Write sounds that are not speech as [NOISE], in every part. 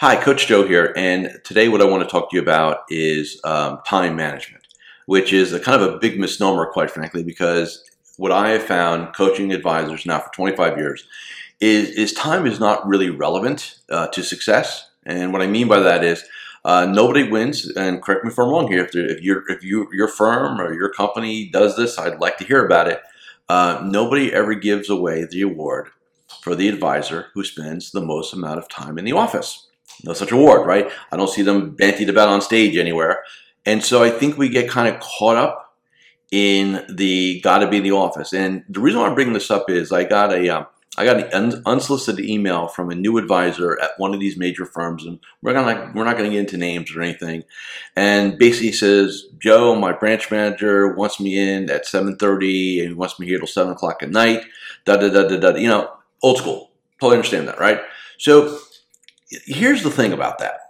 Hi, Coach Joe here, and today what I want to talk to you about is um, time management, which is a kind of a big misnomer, quite frankly, because what I have found coaching advisors now for 25 years is, is time is not really relevant uh, to success. And what I mean by that is uh, nobody wins, and correct me if I'm wrong here. If, if, your if you, your firm or your company does this, I'd like to hear about it. Uh, nobody ever gives away the award for the advisor who spends the most amount of time in the office no such award, right? I don't see them bantied about on stage anywhere. And so I think we get kind of caught up in the gotta be the office. And the reason why I'm bringing this up is I got a um, I got an unsolicited email from a new advisor at one of these major firms, and we're gonna we're not gonna get into names or anything. And basically says, Joe, my branch manager wants me in at 7:30 and he wants me here till seven o'clock at night. Da da da da da. You know, old school. Totally understand that, right? So here's the thing about that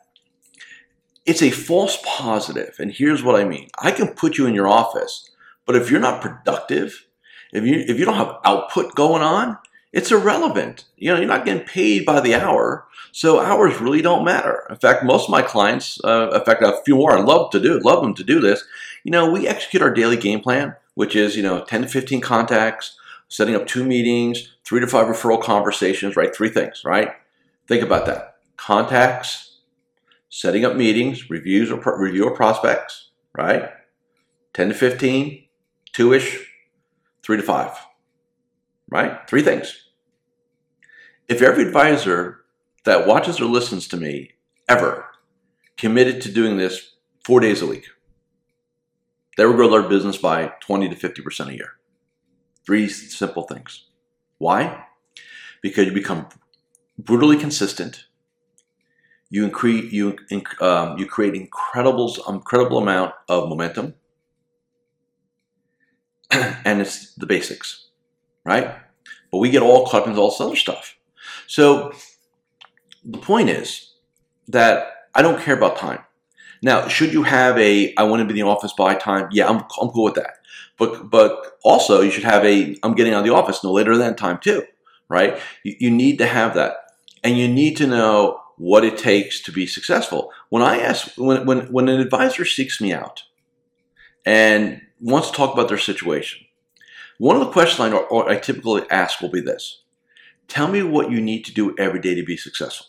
it's a false positive. And here's what I mean I can put you in your office, but if you're not productive, if you, if you don't have output going on, it's irrelevant. You know, you're not getting paid by the hour, so hours really don't matter. In fact, most of my clients, uh, in fact, a few more, I love to do, love them to do this. You know, we execute our daily game plan, which is you know 10 to 15 contacts, setting up two meetings, three to five referral conversations, right? Three things, right? Think about that contacts, setting up meetings, reviews or pro- review of prospects, right? 10 to 15, two ish, three to five, right? Three things. If every advisor that watches or listens to me ever committed to doing this four days a week, they will grow their business by 20 to 50% a year. Three simple things. Why? Because you become brutally consistent you increase you um, you create incredible incredible amount of momentum, [CLEARS THROAT] and it's the basics, right? But we get all caught up into all this other stuff. So the point is that I don't care about time. Now, should you have a I want to be in the office by time? Yeah, I'm I'm cool with that. But but also you should have a I'm getting out of the office no later than time too, right? You, you need to have that, and you need to know what it takes to be successful. When I ask, when, when, when an advisor seeks me out and wants to talk about their situation, one of the questions I, I typically ask will be this Tell me what you need to do every day to be successful.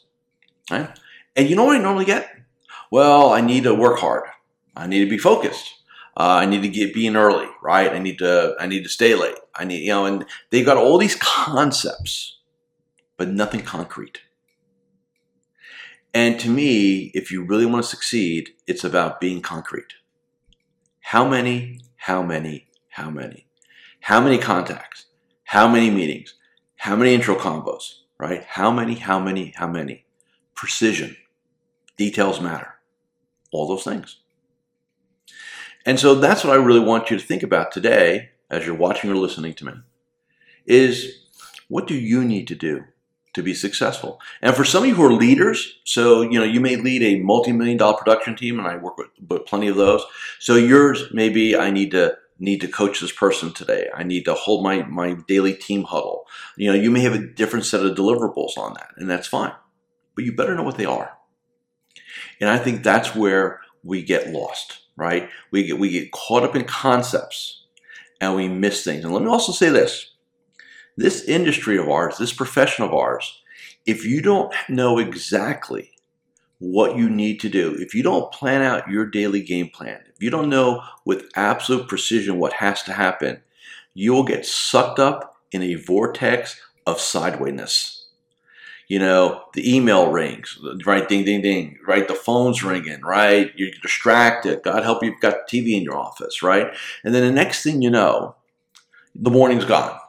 Right? And you know what I normally get? Well, I need to work hard. I need to be focused. Uh, I need to get be early, right? I need to I need to stay late. I need you know, and they got all these concepts, but nothing concrete. And to me, if you really want to succeed, it's about being concrete. How many, how many, how many? How many contacts? How many meetings? How many intro combos? Right? How many, how many, how many? Precision. Details matter. All those things. And so that's what I really want you to think about today as you're watching or listening to me is what do you need to do to be successful. And for some of you who are leaders, so you know you may lead a multi-million dollar production team, and I work with, plenty of those. So yours maybe I need to need to coach this person today. I need to hold my my daily team huddle. You know, you may have a different set of deliverables on that, and that's fine. But you better know what they are. And I think that's where we get lost, right? We get we get caught up in concepts and we miss things. And let me also say this this industry of ours, this profession of ours, if you don't know exactly what you need to do, if you don't plan out your daily game plan, if you don't know with absolute precision what has to happen, you will get sucked up in a vortex of sidewayness. You know, the email rings, right? Ding, ding, ding, right? The phone's ringing, right? You're distracted. God help you, you've got TV in your office, right? And then the next thing you know, the morning's gone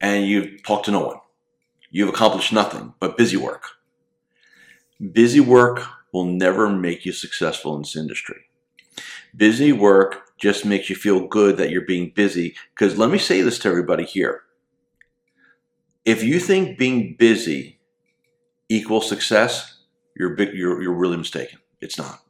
and you've talked to no one. You've accomplished nothing but busy work. Busy work will never make you successful in this industry. Busy work just makes you feel good that you're being busy. Because let me say this to everybody here. If you think being busy equals success, you're, you're, you're really mistaken. It's not.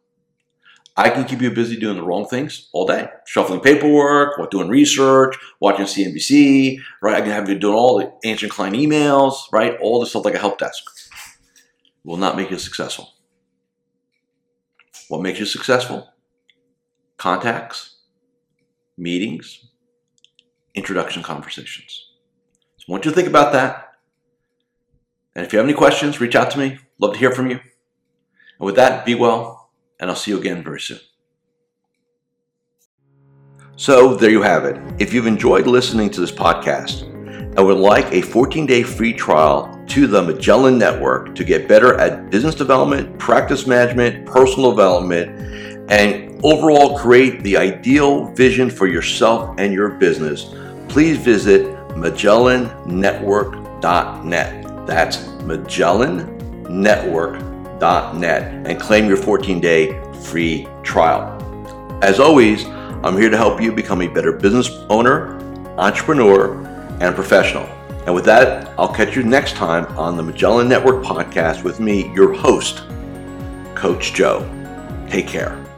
I can keep you busy doing the wrong things all day, shuffling paperwork, doing research, watching CNBC, right? I can have you doing all the answering client emails, right? All the stuff like a help desk will not make you successful. What makes you successful? Contacts, meetings, introduction conversations. So want you to think about that. And if you have any questions, reach out to me. Love to hear from you. And with that, be well, and I'll see you again very soon. So there you have it. If you've enjoyed listening to this podcast and would like a 14 day free trial to the Magellan Network to get better at business development, practice management, personal development, and overall create the ideal vision for yourself and your business, please visit MagellanNetwork.net. That's MagellanNetwork.net and claim your 14 day free trial. As always, I'm here to help you become a better business owner, entrepreneur, and professional. And with that, I'll catch you next time on the Magellan Network podcast with me, your host, Coach Joe. Take care.